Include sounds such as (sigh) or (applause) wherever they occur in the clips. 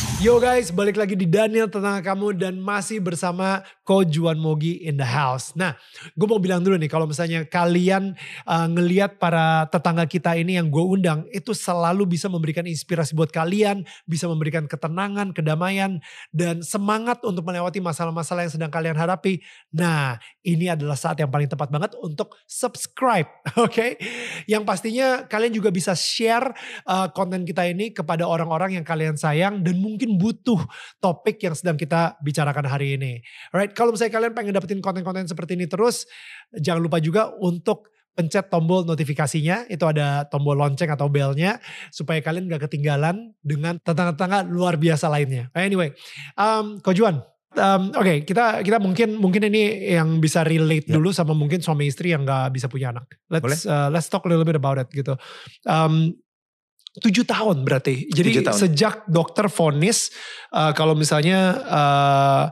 Yo guys, balik lagi di Daniel Tetangga Kamu dan masih bersama Ko Juan Mogi in the house. Nah, gue mau bilang dulu nih kalau misalnya kalian uh, ngeliat para tetangga kita ini yang gue undang itu selalu bisa memberikan inspirasi buat kalian, bisa memberikan ketenangan, kedamaian, dan semangat untuk melewati masalah-masalah yang sedang kalian hadapi. Nah, ini adalah saat yang paling tepat banget untuk subscribe, (laughs) oke? Okay? Yang pastinya kalian juga bisa share uh, konten kita ini kepada orang-orang yang kalian sayang dan mungkin butuh topik yang sedang kita bicarakan hari ini. Alright, kalau misalnya kalian pengen dapetin konten-konten seperti ini terus, jangan lupa juga untuk pencet tombol notifikasinya, itu ada tombol lonceng atau belnya, supaya kalian gak ketinggalan dengan tetangga-tetangga luar biasa lainnya. Anyway, um, Kojuan, Um, Oke, okay, kita kita mungkin mungkin ini yang bisa relate yeah. dulu sama mungkin suami istri yang nggak bisa punya anak. Let's uh, let's talk a little bit about it gitu. Um, Tujuh tahun berarti. Jadi tahun. sejak dokter vonis uh, kalau misalnya uh,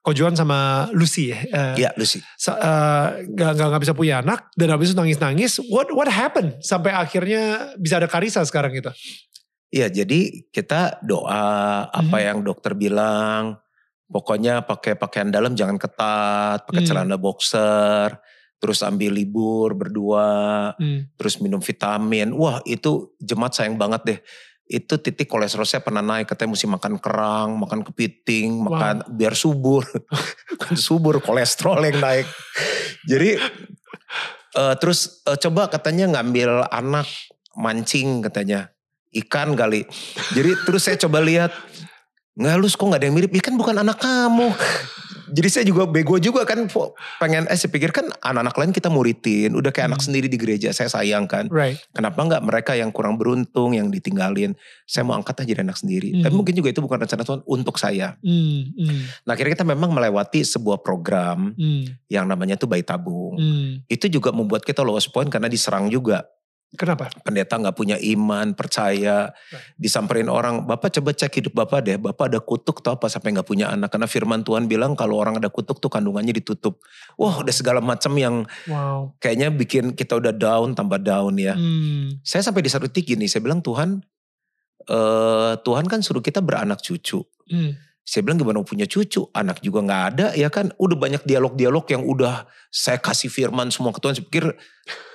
Kojuan sama Lucy ya. Uh, iya Lucy. Uh, gak, gak, gak bisa punya anak dan habis itu nangis-nangis. What what happened sampai akhirnya bisa ada Karisa sekarang gitu? Iya jadi kita doa apa mm -hmm. yang dokter bilang. Pokoknya pakai pakaian dalam jangan ketat, pakai mm. celana boxer terus ambil libur berdua, hmm. terus minum vitamin. Wah itu jemaat sayang banget deh. Itu titik kolesterol saya pernah naik, katanya mesti makan kerang, makan kepiting, wow. makan biar subur. (laughs) kan subur kolesterol yang naik. Jadi uh, terus uh, coba katanya ngambil anak mancing katanya. Ikan kali. Jadi terus saya coba lihat, nggak lu kok gak ada yang mirip, ikan bukan anak kamu jadi saya juga bego juga kan pengen eh saya pikir kan anak-anak lain kita muridin udah kayak hmm. anak sendiri di gereja saya sayang kan right. kenapa nggak mereka yang kurang beruntung yang ditinggalin saya mau angkat aja jadi anak sendiri hmm. tapi mungkin juga itu bukan rencana Tuhan untuk saya hmm. Hmm. nah akhirnya kita memang melewati sebuah program hmm. yang namanya tuh bayi tabung hmm. itu juga membuat kita lost point karena diserang juga Kenapa? Pendeta nggak punya iman, percaya, disamperin orang, Bapak coba cek hidup Bapak deh, Bapak ada kutuk atau apa sampai nggak punya anak. Karena firman Tuhan bilang kalau orang ada kutuk tuh kandungannya ditutup. Wah udah segala macam yang wow. kayaknya bikin kita udah down, tambah down ya. Hmm. Saya sampai di satu titik gini, saya bilang Tuhan, uh, Tuhan kan suruh kita beranak cucu. Hmm. Saya bilang gimana punya cucu, anak juga nggak ada ya kan. Udah banyak dialog-dialog yang udah saya kasih firman semua ke Tuhan. Saya pikir,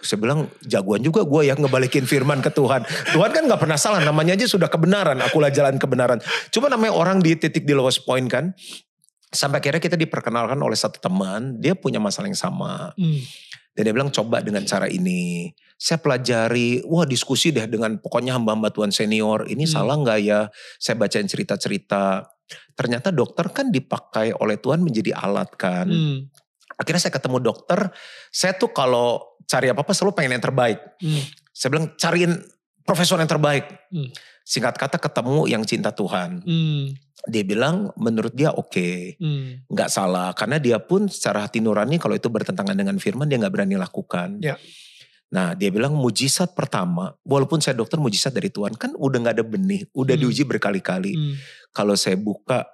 saya bilang jagoan juga gue ya ngebalikin firman ke Tuhan. Tuhan kan nggak pernah salah, namanya aja sudah kebenaran. Akulah jalan kebenaran. Cuma namanya orang di titik di lowest point kan. Sampai akhirnya kita diperkenalkan oleh satu teman, dia punya masalah yang sama. Hmm. Dan dia bilang coba dengan cara ini. Saya pelajari, wah diskusi deh dengan pokoknya hamba-hamba Tuhan senior. Ini hmm. salah nggak ya? Saya bacain cerita-cerita ternyata dokter kan dipakai oleh Tuhan menjadi alat kan. Hmm. Akhirnya saya ketemu dokter, saya tuh kalau cari apa-apa selalu pengen yang terbaik. Hmm. Saya bilang cariin profesor yang terbaik. Hmm. Singkat kata ketemu yang cinta Tuhan. Hmm. Dia bilang menurut dia oke, okay. hmm. nggak salah karena dia pun secara hati nurani kalau itu bertentangan dengan firman dia nggak berani lakukan. Ya. Nah dia bilang mujizat pertama, walaupun saya dokter mujizat dari Tuhan kan udah nggak ada benih, udah hmm. diuji berkali-kali. Hmm. Kalau saya buka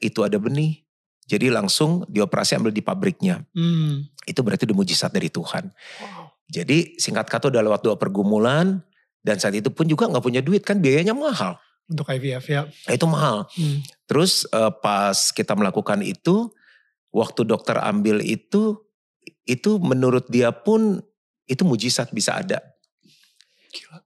itu ada benih, jadi langsung dioperasi ambil di pabriknya. Hmm. Itu berarti udah mujizat dari Tuhan. Wow. Jadi singkat kata udah lewat dua pergumulan dan saat itu pun juga nggak punya duit kan biayanya mahal. Untuk IVF ya. Nah, itu mahal. Hmm. Terus uh, pas kita melakukan itu, waktu dokter ambil itu, itu menurut dia pun itu mujizat bisa ada. Gila.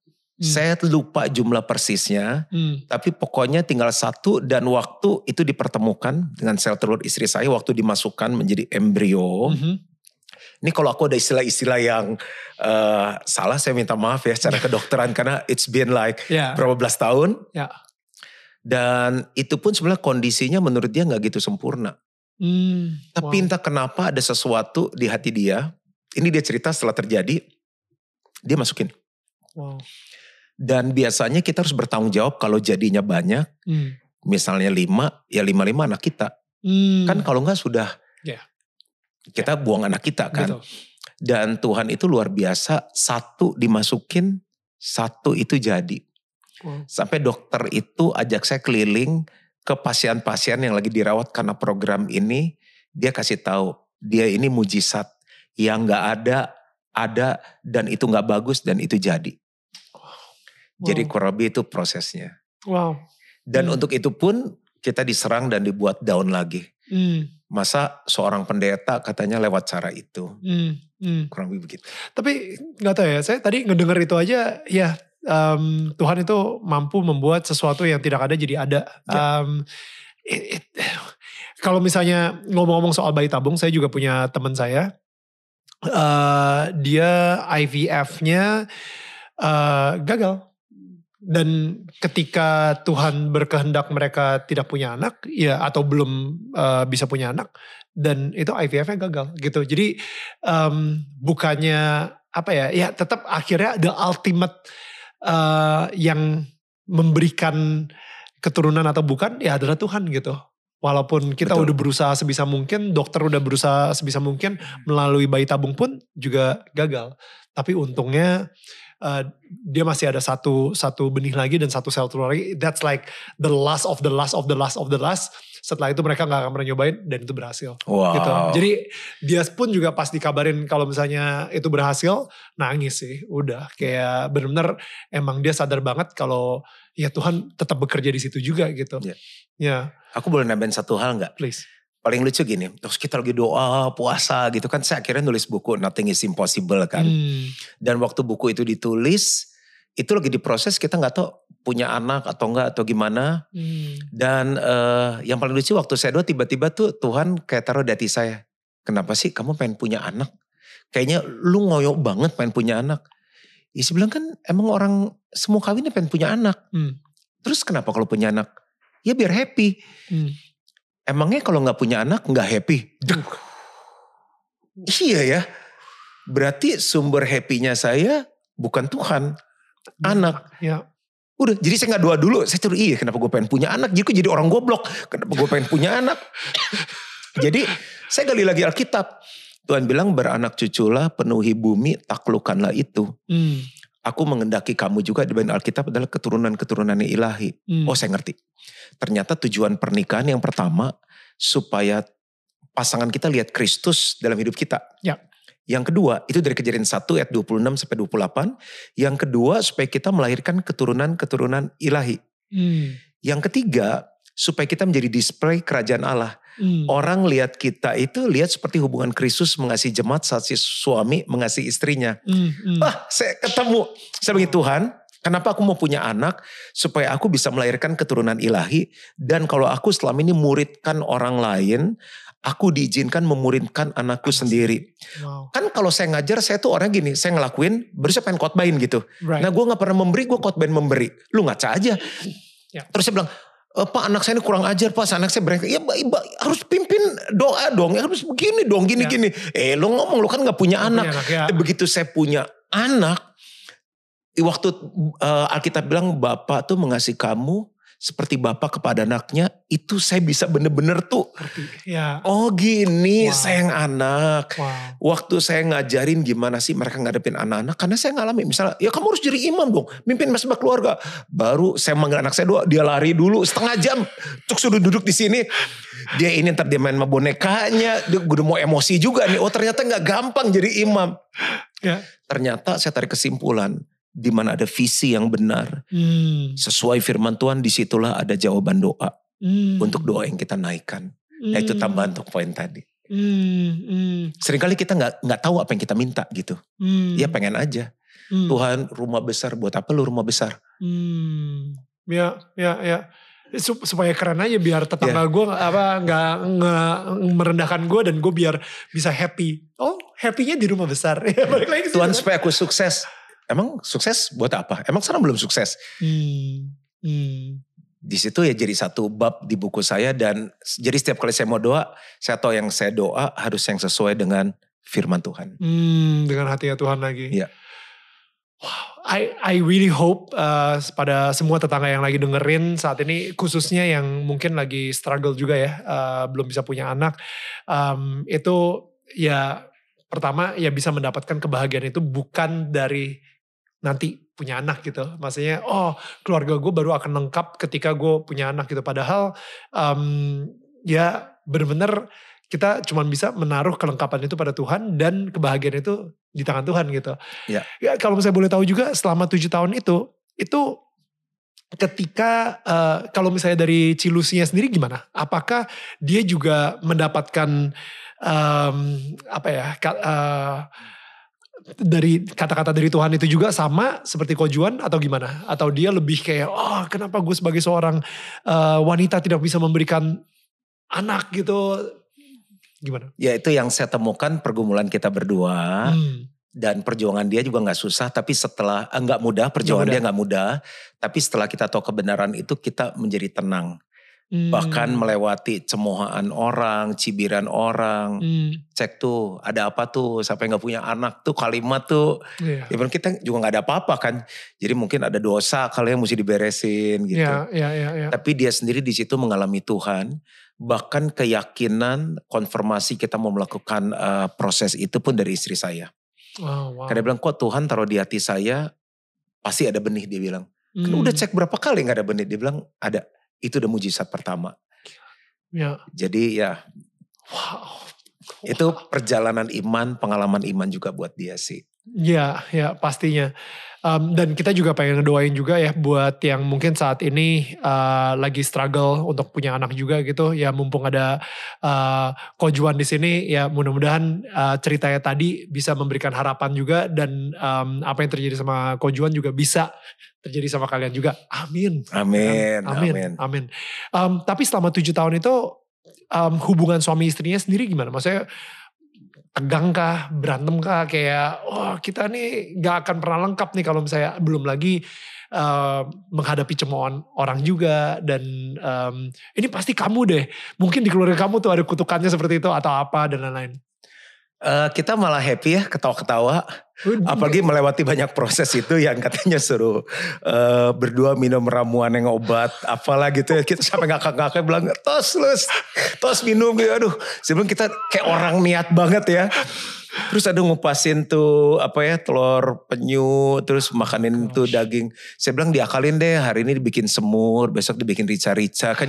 Hmm. Saya lupa jumlah persisnya, hmm. tapi pokoknya tinggal satu dan waktu itu dipertemukan dengan sel telur istri saya waktu dimasukkan menjadi embrio. Hmm. Ini kalau aku ada istilah-istilah yang uh, salah, saya minta maaf ya secara (laughs) kedokteran karena it's been like yeah. berapa belas tahun. Yeah. Dan itu pun sebenarnya kondisinya menurut dia nggak gitu sempurna. Hmm, Tapi wow. entah kenapa ada sesuatu di hati dia. Ini dia cerita setelah terjadi, dia masukin. Wow. Dan biasanya kita harus bertanggung jawab kalau jadinya banyak. Hmm. Misalnya lima, ya lima-lima anak kita. Hmm. Kan kalau enggak sudah yeah. kita yeah. buang anak kita kan. Betul. Dan Tuhan itu luar biasa. Satu dimasukin, Satu itu jadi. Wow. Sampai dokter itu ajak saya keliling ke pasien-pasien yang lagi dirawat karena program ini. Dia kasih tahu, dia ini mujizat. Yang nggak ada, ada dan itu nggak bagus dan itu jadi. Jadi Wow. kurang lebih itu prosesnya. Wow. Dan Hmm. untuk itu pun kita diserang dan dibuat down lagi. Hmm, Masa seorang pendeta katanya lewat cara itu. hmm, hmm. Kurang lebih begitu. Tapi nggak tahu ya, saya tadi ngedenger itu aja, ya em, Tuhan itu mampu membuat sesuatu yang tidak ada jadi ada. Ya. It- it- (sighs) kalau misalnya ngomong-ngomong soal bayi tabung, saya juga punya teman saya. Eh, dia IVF-nya eh, gagal. Dan ketika Tuhan berkehendak mereka tidak punya anak, ya atau belum eh, bisa punya anak, dan itu IVF-nya gagal gitu. Jadi em, bukannya apa ya, ya tetap akhirnya the ultimate eh, yang memberikan keturunan atau bukan ya adalah Tuhan gitu. Walaupun kita Betul. udah berusaha sebisa mungkin, dokter udah berusaha sebisa mungkin melalui bayi tabung pun juga gagal. Tapi untungnya eh, dia masih ada satu satu benih lagi dan satu sel telur lagi. That's like the last of the last of the last of the last. Setelah itu mereka nggak akan pernah nyobain dan itu berhasil Wow. gitu. Jadi dia pun juga pas dikabarin kalau misalnya itu berhasil nangis sih. Udah kayak benar-benar emang dia sadar banget kalau ya Tuhan tetap bekerja di situ juga gitu. Iya. Ya, Aku boleh nambahin satu hal nggak? please. Paling lucu gini, terus kita lagi doa, puasa gitu kan. Saya akhirnya nulis buku Nothing is Impossible kan. Hmm, Dan waktu buku itu ditulis, itu lagi diproses kita nggak tahu punya anak atau enggak atau gimana. hmm, Dan eh, yang paling lucu waktu saya doa tiba-tiba tuh Tuhan kayak taruh di hati saya. Kenapa sih kamu pengen punya anak? Kayaknya lu ngoyo banget pengen punya anak. Ya saya bilang kan emang orang semua kawin pengen punya anak. Hmm. Terus kenapa kalau punya anak? Ya biar happy. hmm. Emangnya kalau nggak punya anak nggak happy? Dek. Iya ya. Berarti sumber happy-nya saya bukan Tuhan. Anak. Ya. Udah, jadi saya nggak doa dulu. Saya curi, iya kenapa gue pengen punya anak. Jadi gue jadi orang goblok. Kenapa gue pengen punya anak. jadi saya gali lagi Alkitab. Tuhan bilang beranak cuculah, penuhi bumi, taklukkanlah itu. Hmm, Aku mengendaki kamu juga di Alkitab adalah keturunan-keturunan yang ilahi. hmm. Oh saya ngerti. Ternyata tujuan pernikahan yang pertama supaya pasangan kita lihat Kristus dalam hidup kita. Ya. Yang kedua, itu dari kejadian 1 ayat 26 sampai 28. Yang kedua, supaya kita melahirkan keturunan-keturunan ilahi. Hmm, Yang ketiga, supaya kita menjadi display kerajaan Allah. hmm. Orang lihat kita itu lihat seperti hubungan Kristus mengasihi jemaat saat si suami mengasihi istrinya. Hmm, hmm. Wah, saya ketemu. Saya bilang, Tuhan, kenapa aku mau punya anak? Supaya aku bisa melahirkan keturunan ilahi. Dan kalau aku selama ini muridkan orang lain, aku diizinkan memuridkan anakku sendiri. Wow. Kan kalau saya ngajar, saya tuh orang gini, saya ngelakuin, baru saya pengen khotbahin gitu. Right. Nah gue gak pernah memberi, gue khotbahin memberi. Lu ngaca aja. Ya. Terus saya bilang, "Eh, Pak anak saya ini kurang ajar Pak, anak saya brengsek. Ya Mbak, Mbak, harus pimpin doa dong, ya harus begini dong, gini-gini. Eh lu ngomong, lu kan gak punya Nggak anak. punya anak, ya. Eh, Begitu saya punya anak, waktu eh, Alkitab bilang Bapak tuh mengasihi kamu seperti Bapak kepada anaknya, itu saya bisa bener-bener tuh. Ya. oh gini Wow. sayang anak. Wow. Waktu saya ngajarin gimana sih mereka ngadepin anak-anak, karena saya ngalami misalnya, ya kamu harus jadi imam dong, mimpin mesbah keluarga. Baru saya manggil anak saya doa, dia lari dulu setengah jam, cuk suruh duduk di sini. Dia ini ntar dia main sama bonekanya, dia udah mau emosi juga nih. Oh ternyata nggak gampang jadi imam. Ya. Ternyata saya tarik kesimpulan, di mana ada visi yang benar, Hmm, sesuai firman Tuhan, di situlah ada jawaban doa hmm. untuk doa yang kita naikkan. Nah itu Hmm. tambahan untuk poin tadi. Hmm, hmm, Seringkali kita nggak nggak tahu apa yang kita minta gitu. hmm. Ya pengen aja. Hmm. Tuhan rumah besar buat apa lu rumah besar? Hmm, ya, ya, ya. Sup- supaya keren aja biar tetangga Ya. gue apa nggak merendahkan gue dan gue biar bisa happy. Oh, happynya di rumah besar. (laughs) Ya, balik lagi Tuhan supaya aku sukses. Emang sukses buat apa? Emang sekarang belum sukses. Hmm, hmm, Di situ ya jadi satu bab di buku saya dan jadi setiap kali saya mau doa, saya tahu yang saya doa harus yang sesuai dengan firman Tuhan. hmm, dengan hatinya Tuhan lagi. Iya. Wow, I I really hope uh, pada semua tetangga yang lagi dengerin saat ini khususnya yang mungkin lagi struggle juga ya uh, belum bisa punya anak um, itu ya pertama ya bisa mendapatkan kebahagiaan itu bukan dari nanti punya anak gitu. Maksudnya, oh keluarga gue baru akan lengkap ketika gue punya anak gitu. Padahal um, ya bener-bener kita cuma bisa menaruh kelengkapan itu pada Tuhan dan kebahagiaan itu di tangan Tuhan gitu. Ya. ya kalau saya boleh tahu juga selama tujuh tahun itu, itu ketika uh, kalau misalnya dari Cilusinya sendiri gimana? Apakah dia juga mendapatkan um, apa ya? Uh, dari kata-kata dari Tuhan itu juga sama seperti kojuan atau gimana? Atau dia lebih kayak, oh kenapa gue sebagai seorang uh, wanita tidak bisa memberikan anak gitu? Gimana? Ya itu yang saya temukan pergumulan kita berdua. Hmm. Dan perjuangan dia juga nggak susah, tapi setelah nggak eh, mudah, perjuangan gak dia nggak mudah. Tapi setelah kita tahu kebenaran itu, kita menjadi tenang Hmm. Bahkan melewati cemoohan orang, cibiran orang. Hmm. Cek tuh ada apa tuh sampai nggak punya anak tuh kalimat tuh. Yeah. Ya kita juga nggak ada apa-apa kan. Jadi mungkin ada dosa kali yang mesti diberesin gitu. Yeah, yeah, yeah, yeah. Tapi dia sendiri di situ mengalami Tuhan. Bahkan keyakinan konfirmasi kita mau melakukan uh, proses itu pun dari istri saya. Oh, wow. Karena dia bilang kok Tuhan taruh di hati saya pasti ada benih dia bilang. Kan hmm. Kan udah cek berapa kali nggak ada benih dia bilang ada itu udah mujizat pertama. Ya. Jadi ya, wow. Itu perjalanan iman, pengalaman iman juga buat dia sih. Ya, ya pastinya. Um, dan kita juga pengen ngedoain juga ya buat yang mungkin saat ini uh, lagi struggle untuk punya anak juga gitu. Ya mumpung ada uh, kojuan di sini, ya mudah-mudahan uh, ceritanya tadi bisa memberikan harapan juga dan um, apa yang terjadi sama kojuan juga bisa terjadi sama kalian juga. Amin. Amin. Amin. Amin. Amin. Um, tapi selama tujuh tahun itu um, hubungan suami istrinya sendiri gimana? Maksudnya tegang kah, berantem kah, kayak oh, kita nih gak akan pernah lengkap nih kalau misalnya belum lagi uh, menghadapi cemoohan orang juga dan um, ini pasti kamu deh, mungkin di keluarga kamu tuh ada kutukannya seperti itu atau apa dan lain-lain. Uh, kita malah happy ya ketawa-ketawa. Apalagi melewati banyak proses itu yang katanya suruh uh, berdua minum ramuan yang obat apalah gitu ya. Kita sampai ngakak-ngakak bilang tos lus, tos minum gitu. Aduh sebelum kita kayak orang niat banget ya. Terus ada ngupasin tuh apa ya telur penyu, terus makanin Gosh. tuh daging. Saya bilang diakalin deh hari ini dibikin semur, besok dibikin rica-rica. Kan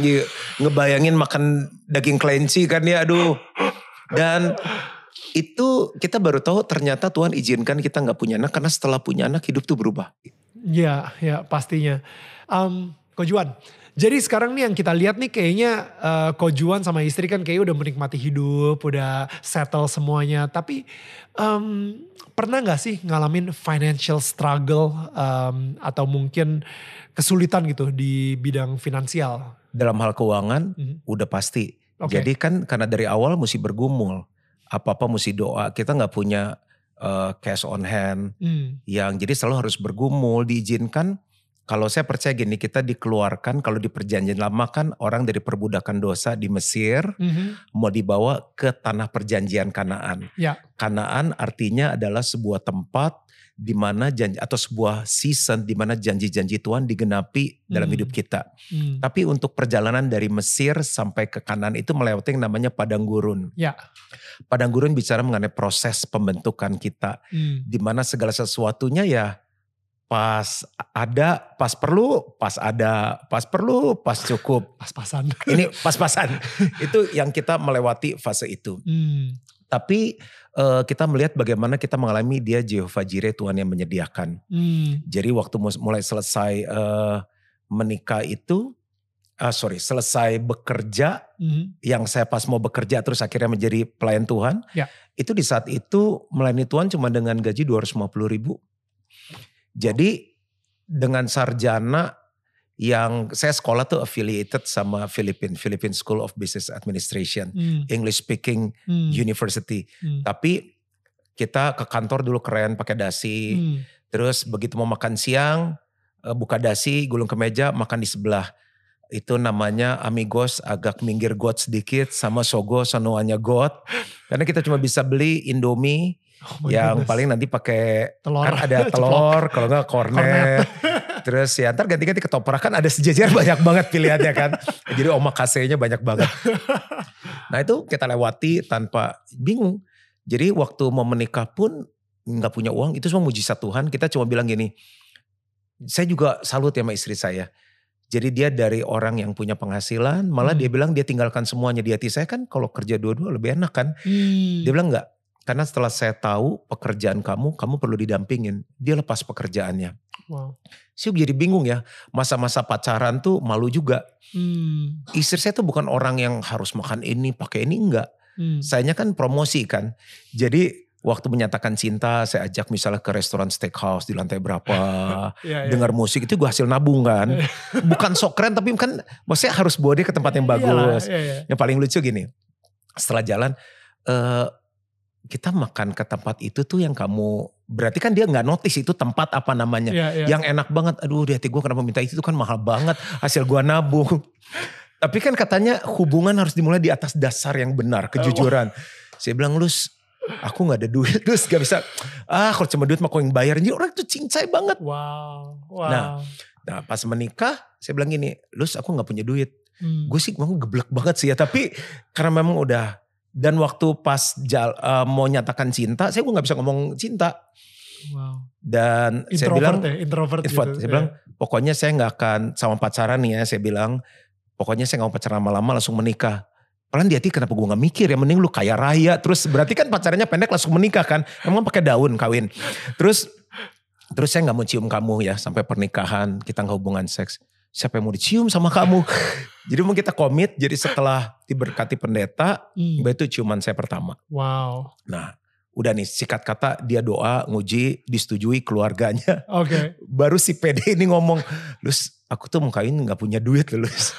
ngebayangin makan daging kelinci kan ya aduh. Dan itu kita baru tahu ternyata Tuhan izinkan kita nggak punya anak karena setelah punya anak hidup tuh berubah. Ya, ya pastinya. Um, Kojuan, jadi sekarang nih yang kita lihat nih kayaknya uh, Kojuan sama istri kan kayaknya udah menikmati hidup, udah settle semuanya. Tapi um, pernah nggak sih ngalamin financial struggle um, atau mungkin kesulitan gitu di bidang finansial? Dalam hal keuangan, mm -hmm. udah pasti. Okay. Jadi kan karena dari awal mesti bergumul apa-apa mesti doa. Kita nggak punya uh, cash on hand hmm. yang jadi selalu harus bergumul diizinkan. Kalau saya percaya gini, kita dikeluarkan kalau di perjanjian lama kan orang dari perbudakan dosa di Mesir mm-hmm. mau dibawa ke tanah perjanjian Kanaan. Ya. Kanaan artinya adalah sebuah tempat di mana janji atau sebuah season di mana janji-janji Tuhan digenapi hmm. dalam hidup kita. Hmm. Tapi untuk perjalanan dari Mesir sampai ke kanan itu melewati yang namanya padang gurun. Ya. Padang gurun bicara mengenai proses pembentukan kita, hmm. di mana segala sesuatunya ya pas ada, pas perlu, pas ada, pas perlu, pas cukup. Pas-pasan. Ini (laughs) pas-pasan. itu yang kita melewati fase itu. Hmm. Tapi uh, kita melihat bagaimana kita mengalami dia Jehovah Jireh Tuhan yang menyediakan. Hmm. Jadi waktu mulai selesai uh, menikah itu, uh, sorry selesai bekerja, hmm. yang saya pas mau bekerja terus akhirnya menjadi pelayan Tuhan, ya. itu di saat itu melayani Tuhan cuma dengan gaji 250 ribu. Jadi dengan sarjana yang saya sekolah tuh affiliated sama Philippine Philippine School of Business Administration, hmm. English speaking hmm. university. Hmm. Tapi kita ke kantor dulu keren pakai dasi. Hmm. Terus begitu mau makan siang eh, buka dasi, gulung ke meja, makan di sebelah. Itu namanya amigos agak minggir got sedikit sama sogo sanuanya got. Karena kita cuma bisa beli Indomie Oh yang goodness. paling nanti pakai telur. kan ada (laughs) telur, kalau enggak kornet. (laughs) Terus ya ntar ganti-ganti ketoprak kan ada sejajar (laughs) banyak banget pilihannya kan. Jadi omakase-nya banyak banget. Nah itu kita lewati tanpa bingung. Jadi waktu mau menikah pun nggak punya uang itu semua mujizat Tuhan. Kita cuma bilang gini, saya juga salut ya sama istri saya. Jadi dia dari orang yang punya penghasilan, malah Hmm. dia bilang dia tinggalkan semuanya di hati saya kan kalau kerja dua-dua lebih enak kan. Hmm. Dia bilang enggak, karena setelah saya tahu pekerjaan kamu, kamu perlu didampingin. Dia lepas pekerjaannya. Wow. Saya jadi bingung ya, masa-masa pacaran tuh malu juga. Hmm. Istri saya tuh bukan orang yang harus makan ini, pakai ini, enggak. Hmm. Sayanya kan promosi kan. Jadi waktu menyatakan cinta, saya ajak misalnya ke restoran steakhouse di lantai berapa, (laughs) Ya, ya. dengar musik itu gue hasil nabung kan. (laughs) Bukan sok keren tapi kan maksudnya harus bawa dia ke tempat yang Iyalah, bagus. iya, iya. Yang paling lucu gini, setelah jalan eh kita makan ke tempat itu tuh yang kamu berarti kan dia nggak notice itu tempat apa namanya. Iya, iya. Yang enak banget, aduh di hati gue kenapa minta itu kan mahal banget hasil gue nabung. (laughs) Tapi kan katanya hubungan harus dimulai di atas dasar yang benar, kejujuran. Saya bilang lu aku nggak ada duit (laughs) terus gak bisa ah kalau cuma duit mah kau yang bayar jadi orang tuh cincai banget Wow. Wow. Nah, nah pas menikah saya bilang gini Lus aku nggak punya duit Hmm. gue sih memang geblek banget sih ya tapi karena memang udah dan waktu pas jal, eh, mau nyatakan cinta saya gue nggak bisa ngomong cinta. Wow. dan saya Introvert bilang ya, introvert, introvert. gitu. saya bilang pokoknya saya nggak akan sama pacaran nih ya saya bilang. Pokoknya saya nggak mau pacaran lama-lama langsung menikah. Pelan di hati kenapa gue gak mikir ya mending lu kaya raya. Terus berarti kan pacarannya pendek langsung menikah kan? Emang pakai daun kawin? Terus terus saya nggak mau cium kamu ya sampai pernikahan kita nggak hubungan seks. Siapa yang mau dicium sama kamu jadi mau kita komit jadi setelah diberkati pendeta Hmm. itu ciuman saya pertama Wow. nah udah nih sikat kata dia doa nguji disetujui keluarganya Oke. (laughs) baru si PD ini ngomong, Lus aku tuh mau kawin gak punya duit loh Lus.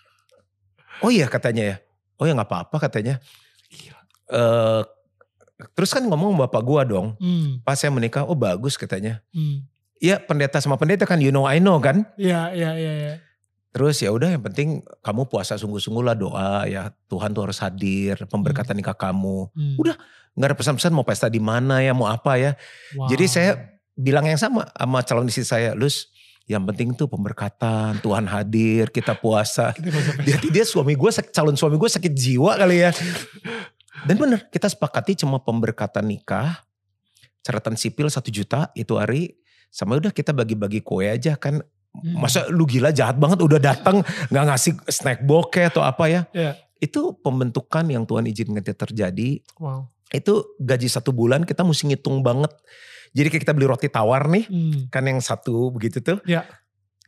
(laughs) oh iya katanya ya, oh ya gak apa-apa katanya. Eh terus kan ngomong bapak gua dong, Hmm. pas saya menikah, oh bagus katanya. Hmm. Iya pendeta sama pendeta kan you know I know kan. Iya, iya, iya, iya. Terus ya udah yang penting kamu puasa sungguh-sungguh lah doa ya Tuhan tuh harus hadir pemberkatan nikah kamu. Hmm. Udah. Nggak ada pesan-pesan mau pesta di mana ya mau apa ya. Wow. Jadi saya bilang yang sama sama calon istri saya, Lus, yang penting tuh pemberkatan, Tuhan hadir, kita puasa. (laughs) Dia, dia suami gue, calon suami gue sakit jiwa kali ya. Dan bener, kita sepakati cuma pemberkatan nikah, catatan sipil satu juta itu hari, sama udah kita bagi-bagi kue aja kan. Masa lu gila jahat banget udah datang nggak ngasih snack bokeh atau apa ya. Iya. Itu pembentukan yang Tuhan izinkan terjadi Wow. itu gaji satu bulan kita mesti ngitung banget. Jadi kayak kita beli roti tawar nih, Hmm. kan yang satu begitu tuh. Ya.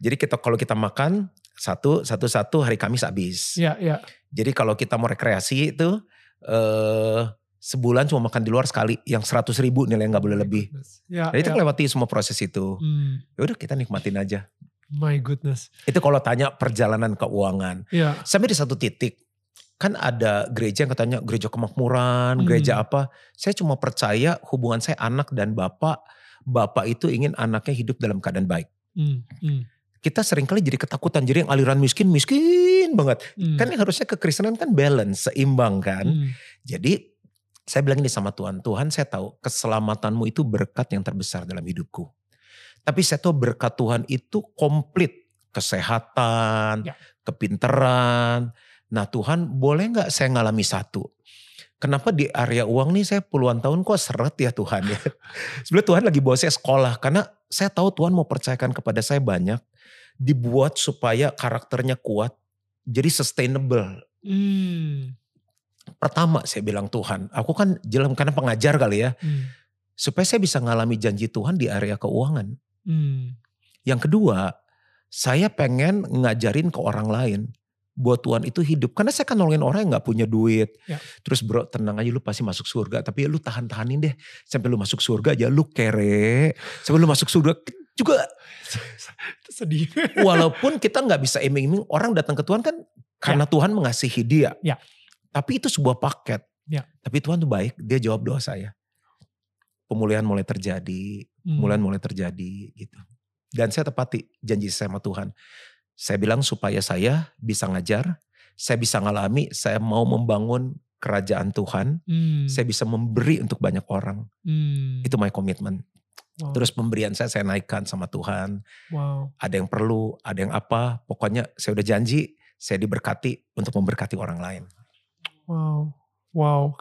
Jadi kita kalau kita makan satu satu satu hari Kamis habis. Iya, iya. Jadi kalau kita mau rekreasi itu eh sebulan cuma makan di luar sekali, yang seratus ribu nilai nggak boleh lebih. Ya, Jadi kita ya. lewati semua proses itu. Hmm. Ya udah kita nikmatin aja. My goodness. Itu kalau tanya perjalanan keuangan. Ya. Sampai di satu titik kan ada gereja yang katanya gereja kemakmuran, Hmm. gereja apa. Saya cuma percaya hubungan saya anak dan bapak, bapak itu ingin anaknya hidup dalam keadaan baik. Hmm. Hmm. Kita sering kali jadi ketakutan, jadi yang aliran miskin, miskin banget. Hmm. Kan yang harusnya kekristenan kan balance, seimbang kan. Hmm. Jadi saya bilang ini sama Tuhan, Tuhan saya tahu keselamatanmu itu berkat yang terbesar dalam hidupku. Tapi saya tahu berkat Tuhan itu komplit. Kesehatan, Ya. kepinteran. Nah Tuhan boleh nggak saya ngalami satu? Kenapa di area uang nih saya puluhan tahun kok seret ya Tuhan ya. (laughs) Sebenarnya Tuhan lagi bawa saya sekolah. Karena saya tahu Tuhan mau percayakan kepada saya banyak. Dibuat supaya karakternya kuat. Jadi sustainable Hmm. pertama saya bilang Tuhan, aku kan jalan karena pengajar kali ya, Hmm. supaya saya bisa ngalami janji Tuhan di area keuangan. Hmm. Yang kedua, saya pengen ngajarin ke orang lain buat Tuhan itu hidup. Karena saya kan nolongin orang yang gak punya duit. Ya. Terus bro tenang aja lu pasti masuk surga. Tapi ya lu tahan-tahanin deh. Sampai lu masuk surga aja lu kere. Sampai lu masuk surga juga. (laughs) Sedih. (laughs) Walaupun kita gak bisa iming-iming orang datang ke Tuhan kan karena Tuhan mengasihi dia. Ya. Tapi itu sebuah paket. Ya. Tapi Tuhan tuh baik, dia jawab doa saya. Pemulihan mulai terjadi, Hmm. pemulihan mulai terjadi gitu. Dan saya tepati janji saya sama Tuhan. Saya bilang supaya saya bisa ngajar, saya bisa ngalami, saya mau membangun kerajaan Tuhan, Hmm. saya bisa memberi untuk banyak orang. Hmm. Itu my commitment. Wow. Terus pemberian saya saya naikkan sama Tuhan. Wow. Ada yang perlu, ada yang apa. Pokoknya saya udah janji, saya diberkati untuk memberkati orang lain. Wow. Wow.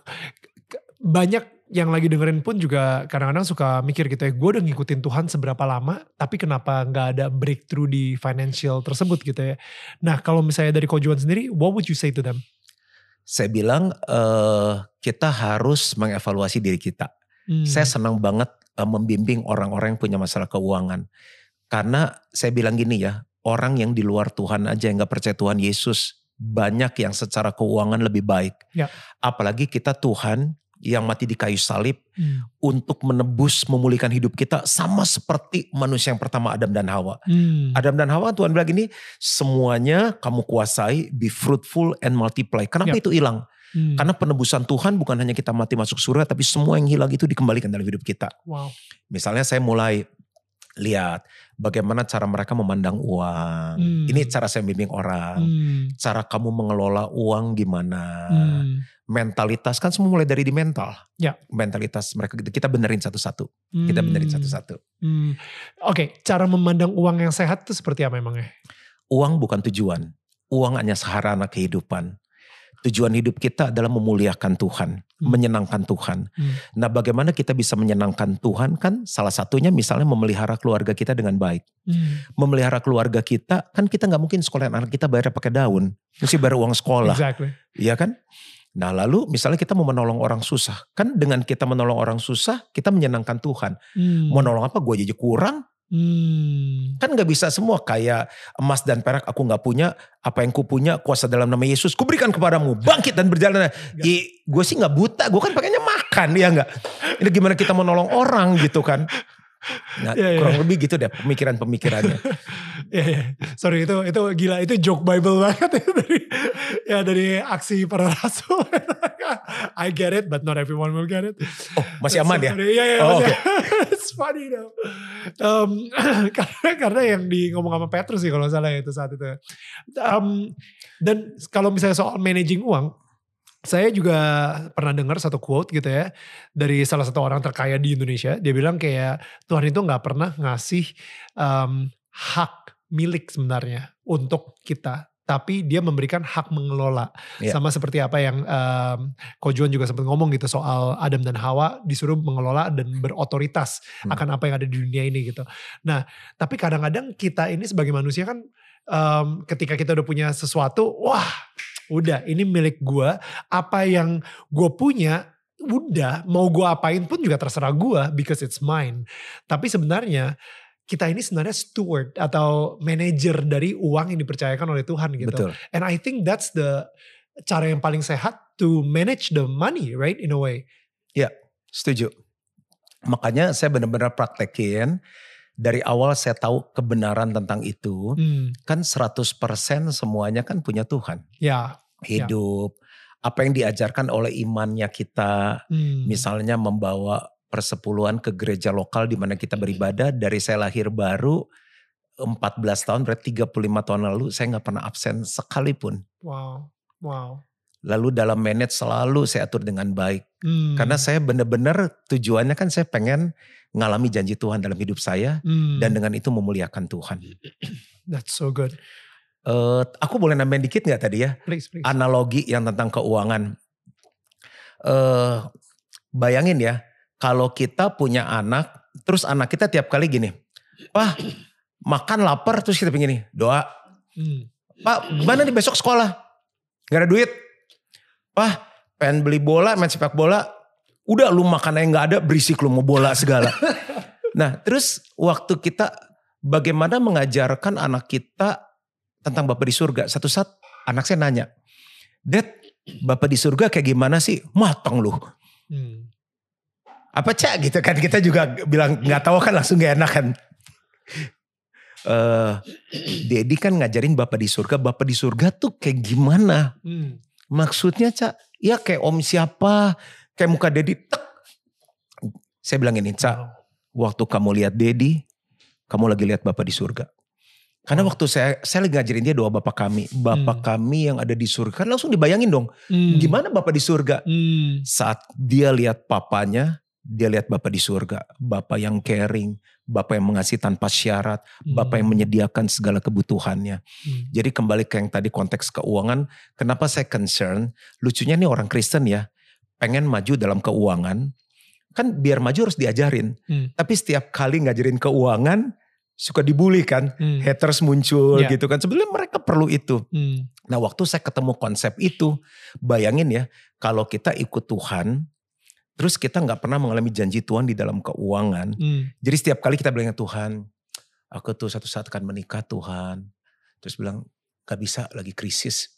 Banyak yang lagi dengerin pun juga kadang-kadang suka mikir gitu ya, gue udah ngikutin Tuhan seberapa lama, tapi kenapa nggak ada breakthrough di financial tersebut gitu ya. Nah kalau misalnya dari Kojuan sendiri, what would you say to them? Saya bilang uh, kita harus mengevaluasi diri kita. Hmm. Saya senang banget uh, membimbing orang-orang yang punya masalah keuangan. Karena saya bilang gini ya, orang yang di luar Tuhan aja yang gak percaya Tuhan Yesus, banyak yang secara keuangan lebih baik. Ya. Apalagi kita Tuhan yang mati di kayu salib hmm. untuk menebus memulihkan hidup kita sama seperti manusia yang pertama Adam dan Hawa. Hmm. Adam dan Hawa Tuhan bilang gini, semuanya kamu kuasai, be fruitful and multiply. Kenapa ya. itu hilang? Hmm. Karena penebusan Tuhan bukan hanya kita mati masuk surga, tapi semua yang hilang itu dikembalikan dalam hidup kita. Wow. Misalnya saya mulai lihat bagaimana cara mereka memandang uang. Hmm. Ini cara saya bimbing orang. Hmm. Cara kamu mengelola uang gimana. Hmm mentalitas kan semua mulai dari di mental. Ya. Mentalitas mereka gitu. Kita benerin satu-satu. Hmm. Kita benerin satu-satu. Hmm. Oke, okay. cara memandang uang yang sehat itu seperti apa emangnya? Uang bukan tujuan. Uang hanya sarana kehidupan. Tujuan hidup kita adalah memuliakan Tuhan, hmm. menyenangkan Tuhan. Hmm. Nah, bagaimana kita bisa menyenangkan Tuhan kan salah satunya misalnya memelihara keluarga kita dengan baik. Hmm. Memelihara keluarga kita kan kita nggak mungkin sekolah anak kita bayar pakai daun, mesti bayar uang sekolah. Exactly. Iya kan? Nah lalu misalnya kita mau menolong orang susah. Kan dengan kita menolong orang susah kita menyenangkan Tuhan. Hmm. Mau nolong apa gue jadi kurang. Hmm. Kan gak bisa semua kayak emas dan perak aku gak punya. Apa yang ku punya kuasa dalam nama Yesus. Ku berikan kepadamu bangkit dan berjalan. gue sih gak buta. Gue kan pakainya makan ya gak. Ini gimana kita menolong orang gitu kan. Nah, yeah, yeah. kurang lebih gitu deh pemikiran-pemikirannya. (laughs) yeah, yeah. Sorry itu itu gila itu joke Bible banget (laughs) ya dari ya dari aksi para rasul. (laughs) I get it, but not everyone will get it. Oh masih aman ya? Iya iya. Oh, okay. It's funny though. Um, (clears throat) karena karena yang di ngomong sama Petrus sih kalau salah ya itu saat itu. Um, dan kalau misalnya soal managing uang, saya juga pernah dengar satu quote gitu ya dari salah satu orang terkaya di Indonesia. Dia bilang kayak Tuhan itu nggak pernah ngasih um, hak milik sebenarnya untuk kita, tapi dia memberikan hak mengelola. Yeah. Sama seperti apa yang um, Kojuan juga sempat ngomong gitu soal Adam dan Hawa disuruh mengelola dan berotoritas hmm. akan apa yang ada di dunia ini gitu. Nah, tapi kadang-kadang kita ini sebagai manusia kan um, ketika kita udah punya sesuatu, wah udah ini milik gue apa yang gue punya udah mau gue apain pun juga terserah gue because it's mine tapi sebenarnya kita ini sebenarnya steward atau manager dari uang yang dipercayakan oleh Tuhan gitu Betul. and I think that's the cara yang paling sehat to manage the money right in a way ya setuju makanya saya benar-benar praktekin dari awal saya tahu kebenaran tentang itu, hmm. kan 100% semuanya kan punya Tuhan. Ya. Hidup, ya. apa yang diajarkan oleh imannya kita, hmm. misalnya membawa persepuluhan ke gereja lokal di mana kita beribadah dari saya lahir baru 14 tahun berarti 35 tahun lalu saya nggak pernah absen sekalipun. Wow. Wow. Lalu dalam manage selalu saya atur dengan baik. Hmm. Karena saya benar-benar tujuannya kan saya pengen ngalami janji Tuhan dalam hidup saya hmm. dan dengan itu memuliakan Tuhan. That's so good. Uh, aku boleh nambahin dikit nggak tadi ya? Please, please. Analogi yang tentang keuangan. Uh, bayangin ya, kalau kita punya anak, terus anak kita tiap kali gini, Pak makan lapar terus kita begini, doa. Hmm. Pak gimana nih besok sekolah? Gak ada duit. Pak pengen beli bola, main sepak bola, Udah lu makan yang gak ada berisik lu mau bola segala. (laughs) nah terus waktu kita bagaimana mengajarkan anak kita tentang Bapak di surga. Satu saat anak saya nanya, Dad Bapak di surga kayak gimana sih? Matang lu. Hmm. Apa cak gitu kan kita juga bilang nggak tahu kan langsung gak enak kan. Uh, Dedi kan ngajarin Bapak di surga, Bapak di surga tuh kayak gimana? Hmm. Maksudnya cak, ya kayak om siapa, Kayak muka Dedi, tek. Saya bilang ini, Ca, waktu kamu lihat Dedi, kamu lagi lihat Bapak di surga. Karena waktu saya saya lagi ngajarin dia doa Bapak kami, Bapak hmm. kami yang ada di surga. Kan langsung dibayangin dong, hmm. gimana Bapak di surga? Hmm. Saat dia lihat papanya, dia lihat Bapak di surga, Bapak yang caring, Bapak yang mengasihi tanpa syarat, hmm. Bapak yang menyediakan segala kebutuhannya. Hmm. Jadi kembali ke yang tadi konteks keuangan, kenapa saya concern? Lucunya nih orang Kristen ya, pengen maju dalam keuangan, kan biar maju harus diajarin. Hmm. Tapi setiap kali ngajarin keuangan suka dibully kan, Hmm. haters muncul Ya. gitu kan. Sebenarnya mereka perlu itu. Hmm. Nah waktu saya ketemu konsep itu, bayangin ya kalau kita ikut Tuhan, terus kita nggak pernah mengalami janji Tuhan di dalam keuangan. Hmm. Jadi setiap kali kita bilang Tuhan, aku tuh satu saat akan menikah Tuhan. Terus bilang gak bisa lagi krisis.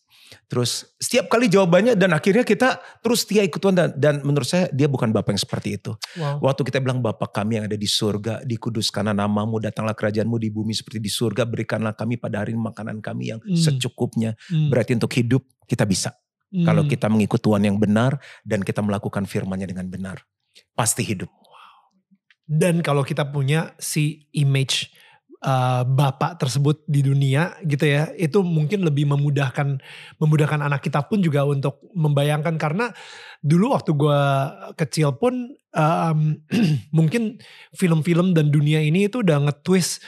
Terus setiap kali jawabannya dan akhirnya kita terus setia ikut Tuhan dan, dan menurut saya dia bukan Bapak yang seperti itu. Wow. Waktu kita bilang Bapa kami yang ada di surga, dikuduskanlah namamu, datanglah kerajaanmu di bumi seperti di surga, berikanlah kami pada hari ini makanan kami yang Hmm. secukupnya. Hmm. Berarti untuk hidup kita bisa. Hmm. Kalau kita mengikut Tuhan yang benar dan kita melakukan firman-Nya dengan benar. Pasti hidup. dan kalau kita punya si image uh, bapak tersebut di dunia gitu ya itu mungkin lebih memudahkan memudahkan anak kita pun juga untuk membayangkan karena dulu waktu gue kecil pun um, (clears throat) mungkin film-film dan dunia ini itu udah nge-twist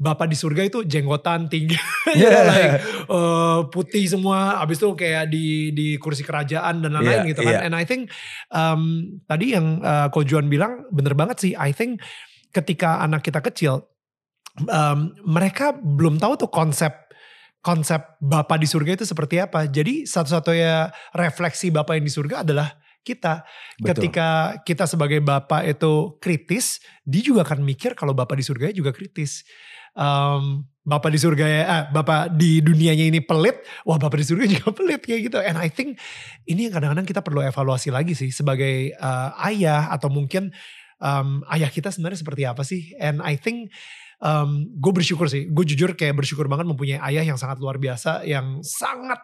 Bapak di surga itu jenggotan tinggi, (laughs) know, like, uh, putih semua, abis itu kayak di di kursi kerajaan dan lain-lain Iya, gitu kan. iya. And I think um, tadi yang uh, Ko Juan bilang bener banget sih. I think ketika anak kita kecil, um, mereka belum tahu tuh konsep konsep Bapak di surga itu seperti apa. Jadi satu-satunya refleksi Bapak yang di surga adalah kita. Betul. Ketika kita sebagai Bapak itu kritis, dia juga akan mikir kalau Bapak di surga juga kritis. Um, Bapak di surga ya, ah, Bapak di dunianya ini pelit, wah Bapak di surga (laughs) juga pelit kayak gitu. And I think ini yang kadang-kadang kita perlu evaluasi lagi sih sebagai uh, ayah atau mungkin um, ayah kita sebenarnya seperti apa sih? And I think um, gue bersyukur sih, gue jujur kayak bersyukur banget mempunyai ayah yang sangat luar biasa, yang sangat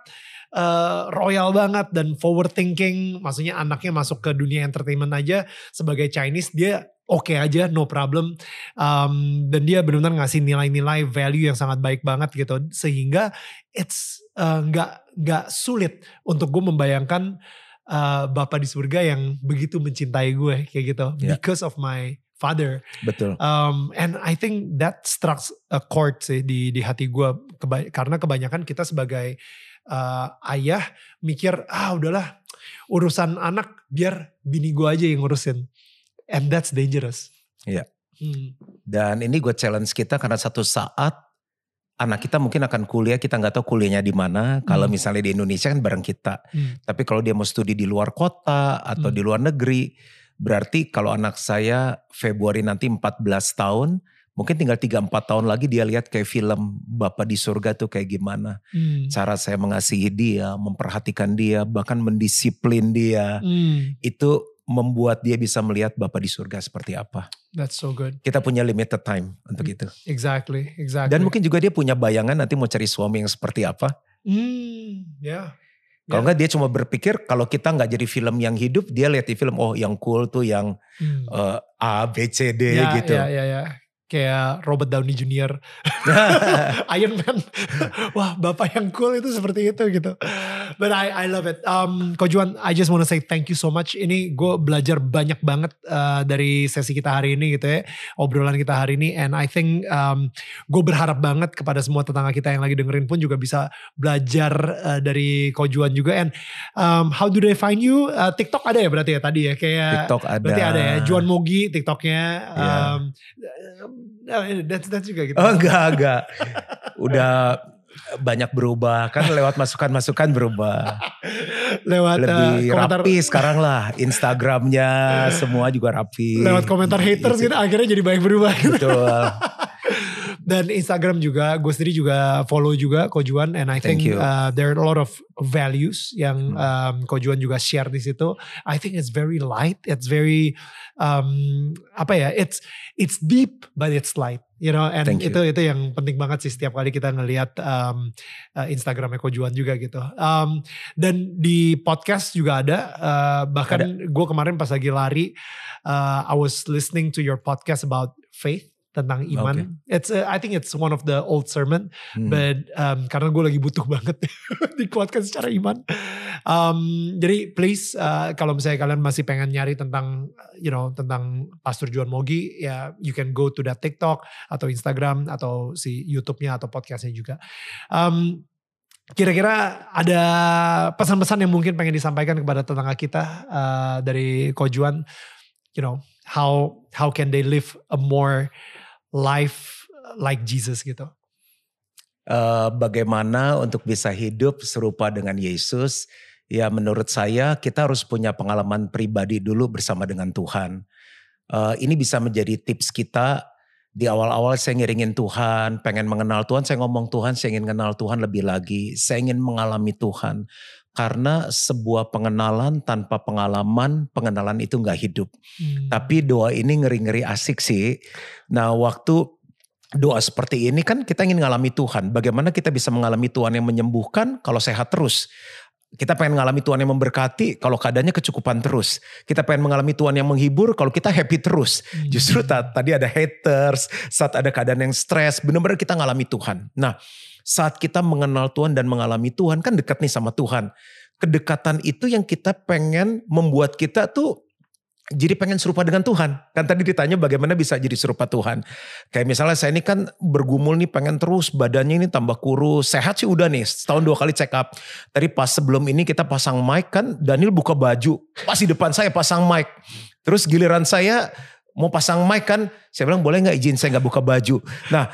uh, royal banget dan forward thinking. Maksudnya anaknya masuk ke dunia entertainment aja sebagai Chinese dia oke aja, no problem. Um, dan dia benar-benar ngasih nilai-nilai value yang sangat baik banget gitu, sehingga it's uh, nggak nggak sulit untuk gue membayangkan uh, bapak di surga yang begitu mencintai gue kayak gitu, Yeah. because of my father. Betul. Um, and I think that struck a chord sih di di hati gue Keba- karena kebanyakan kita sebagai uh, ayah mikir ah udahlah urusan anak biar bini gue aja yang ngurusin and that's dangerous. Iya. Hmm. Dan ini gue challenge kita karena satu saat anak kita mungkin akan kuliah, kita nggak tahu kuliahnya di mana. Kalau Hmm. misalnya di Indonesia kan bareng kita. Hmm. Tapi kalau dia mau studi di luar kota atau Hmm. di luar negeri, berarti kalau anak saya Februari nanti 14 tahun, mungkin tinggal 3-4 tahun lagi dia lihat kayak film Bapak di surga tuh kayak gimana. Hmm. Cara saya mengasihi dia, memperhatikan dia, bahkan mendisiplin dia. Hmm. Itu membuat dia bisa melihat Bapak di surga seperti apa. That's so good. Kita punya limited time untuk itu. Exactly, exactly. Dan mungkin juga dia punya bayangan nanti mau cari suami yang seperti apa. Hmm, ya. Kalau Ya. enggak dia cuma berpikir kalau kita nggak jadi film yang hidup, dia lihat di film oh yang cool tuh yang Hmm. eh, A, B, C, D ya, gitu. Ya, ya, ya. Kayak Robert Downey Jr. (laughs) Iron Man. Wah, bapak yang cool itu seperti itu gitu. But I I love it. Um, Ko Juan, I just wanna say thank you so much. Ini gue belajar banyak banget uh, dari sesi kita hari ini gitu ya, obrolan kita hari ini. And I think um, gue berharap banget kepada semua tetangga kita yang lagi dengerin pun juga bisa belajar uh, dari Ko Juan juga. And um, how do they find you? Uh, TikTok ada ya berarti ya tadi ya kayak. TikTok ada. Berarti ada ya, Juan Mogi TikToknya. Iya. Um, that's, that's juga gitu. Oh enggak, enggak. Udah banyak berubah. Kan lewat masukan-masukan berubah. lewat uh, Lebih komentar rapi sekarang lah. Instagramnya semua juga rapi. lewat komentar haters gitu akhirnya jadi banyak berubah Betul. (laughs) dan Instagram juga gue sendiri juga follow juga Kojuan and I Thank think you. uh, there are a lot of values yang Hmm. um, Kojuan juga share di situ I think it's very light it's very um, apa ya it's it's deep but it's light you know and Thank you. itu itu yang penting banget sih setiap kali kita ngelihat um, uh, Instagramnya Kojuan juga gitu um, dan di podcast juga ada uh, bahkan gue kemarin pas lagi lari uh, I was listening to your podcast about faith tentang iman. It's uh, I think it's one of the old sermon, Hmm. but um, karena gue lagi butuh (laughs) banget (laughs) dikuatkan secara iman. Um, jadi please uh, kalau misalnya kalian masih pengen nyari tentang you know tentang Pastor Juan Mogi ya you can go to that TikTok atau Instagram atau si YouTube-nya atau podcastnya juga. Um, Kira-kira ada pesan-pesan yang mungkin pengen disampaikan kepada tetangga kita uh, dari Kojuan you know how how can they live a more life like Jesus gitu. Uh, bagaimana untuk bisa hidup serupa dengan Yesus? Ya menurut saya kita harus punya pengalaman pribadi dulu bersama dengan Tuhan. Uh, ini bisa menjadi tips kita di awal-awal saya ngiringin Tuhan, pengen mengenal Tuhan, saya ngomong Tuhan, saya ingin kenal Tuhan lebih lagi, saya ingin mengalami Tuhan. Karena sebuah pengenalan tanpa pengalaman, pengenalan itu nggak hidup. Hmm. Tapi doa ini ngeri-ngeri asik sih. Nah waktu doa seperti ini kan kita ingin mengalami Tuhan. Bagaimana kita bisa mengalami Tuhan yang menyembuhkan kalau sehat terus? Kita pengen mengalami Tuhan yang memberkati kalau keadaannya kecukupan terus. Kita pengen mengalami Tuhan yang menghibur kalau kita happy terus. Hmm. Justru tadi ada haters, saat ada keadaan yang stres, benar-benar kita mengalami Tuhan. Nah, saat kita mengenal Tuhan dan mengalami Tuhan kan dekat nih sama Tuhan. Kedekatan itu yang kita pengen membuat kita tuh jadi pengen serupa dengan Tuhan. Kan tadi ditanya bagaimana bisa jadi serupa Tuhan. Kayak misalnya saya ini kan bergumul nih pengen terus badannya ini tambah kurus. Sehat sih udah nih setahun dua kali check up. Tadi pas sebelum ini kita pasang mic kan Daniel buka baju. Pas di depan saya pasang mic. Terus giliran saya mau pasang mic kan saya bilang boleh gak izin saya gak buka baju. Nah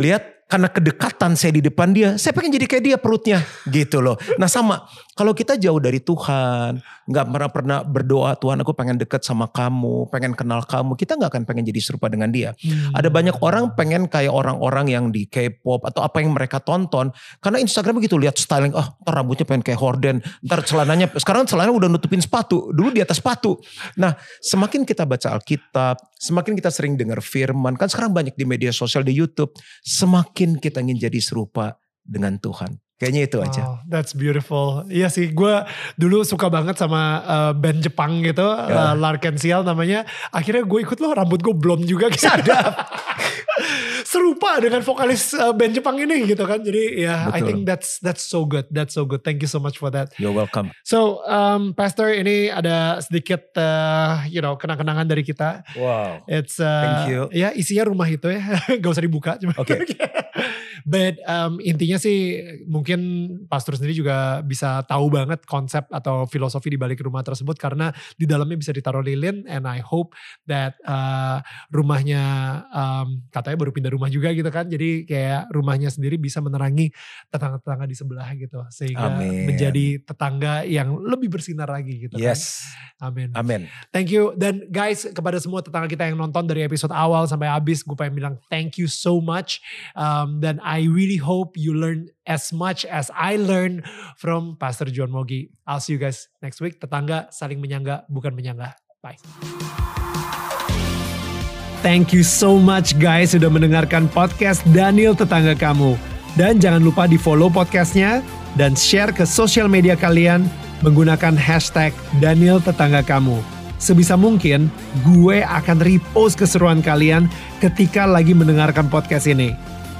lihat karena kedekatan saya di depan dia, saya pengen jadi kayak dia perutnya gitu loh. Nah sama, kalau kita jauh dari Tuhan, nggak pernah pernah berdoa Tuhan aku pengen deket sama kamu, pengen kenal kamu, kita nggak akan pengen jadi serupa dengan dia. Hmm. Ada banyak orang pengen kayak orang-orang yang di K-pop atau apa yang mereka tonton, karena Instagram begitu lihat styling, oh ntar rambutnya pengen kayak horden, ntar celananya, sekarang celananya udah nutupin sepatu, dulu di atas sepatu. Nah semakin kita baca Alkitab, semakin kita sering dengar firman, kan sekarang banyak di media sosial di YouTube, semakin Makin kita ingin jadi serupa dengan Tuhan. Kayaknya itu aja. Wow, that's beautiful. Iya sih, gue dulu suka banget sama uh, band Jepang gitu, yeah. uh, Larkensial namanya. Akhirnya gue ikut loh, rambut gue belum juga. Gitu. Sadap. (laughs) Serupa dengan vokalis uh, band Jepang ini gitu kan. Jadi ya, yeah, I think that's that's so good. That's so good. Thank you so much for that. You're welcome. So, um, Pastor, ini ada sedikit, uh, you know, kenang-kenangan dari kita. Wow. It's, uh, Thank you. Ya, isinya rumah itu ya. (laughs) Gak usah dibuka. Oke. (laughs) Okay. But um, intinya sih mungkin pastor sendiri juga bisa tahu banget konsep atau filosofi di balik rumah tersebut karena di dalamnya bisa ditaruh lilin and I hope that uh, rumahnya um, katanya baru pindah rumah juga gitu kan. Jadi kayak rumahnya sendiri bisa menerangi tetangga-tetangga di sebelah gitu sehingga Amin. menjadi tetangga yang lebih bersinar lagi gitu yes. kan. Amin. Amin. Thank you dan guys kepada semua tetangga kita yang nonton dari episode awal sampai habis gue pengen bilang thank you so much um, dan I really hope you learn as much as I learn from Pastor John Mogi. I'll see you guys next week. Tetangga saling menyangga, bukan menyangga. Bye. Thank you so much guys sudah mendengarkan podcast Daniel Tetangga Kamu. Dan jangan lupa di follow podcastnya dan share ke sosial media kalian menggunakan hashtag Daniel Tetangga Kamu. Sebisa mungkin gue akan repost keseruan kalian ketika lagi mendengarkan podcast ini.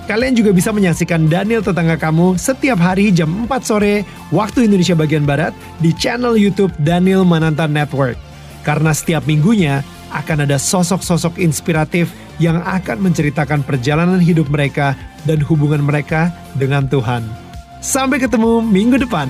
Kalian juga bisa menyaksikan Daniel Tetangga Kamu setiap hari jam 4 sore waktu Indonesia bagian Barat di channel YouTube Daniel Mananta Network. Karena setiap minggunya akan ada sosok-sosok inspiratif yang akan menceritakan perjalanan hidup mereka dan hubungan mereka dengan Tuhan. Sampai ketemu minggu depan.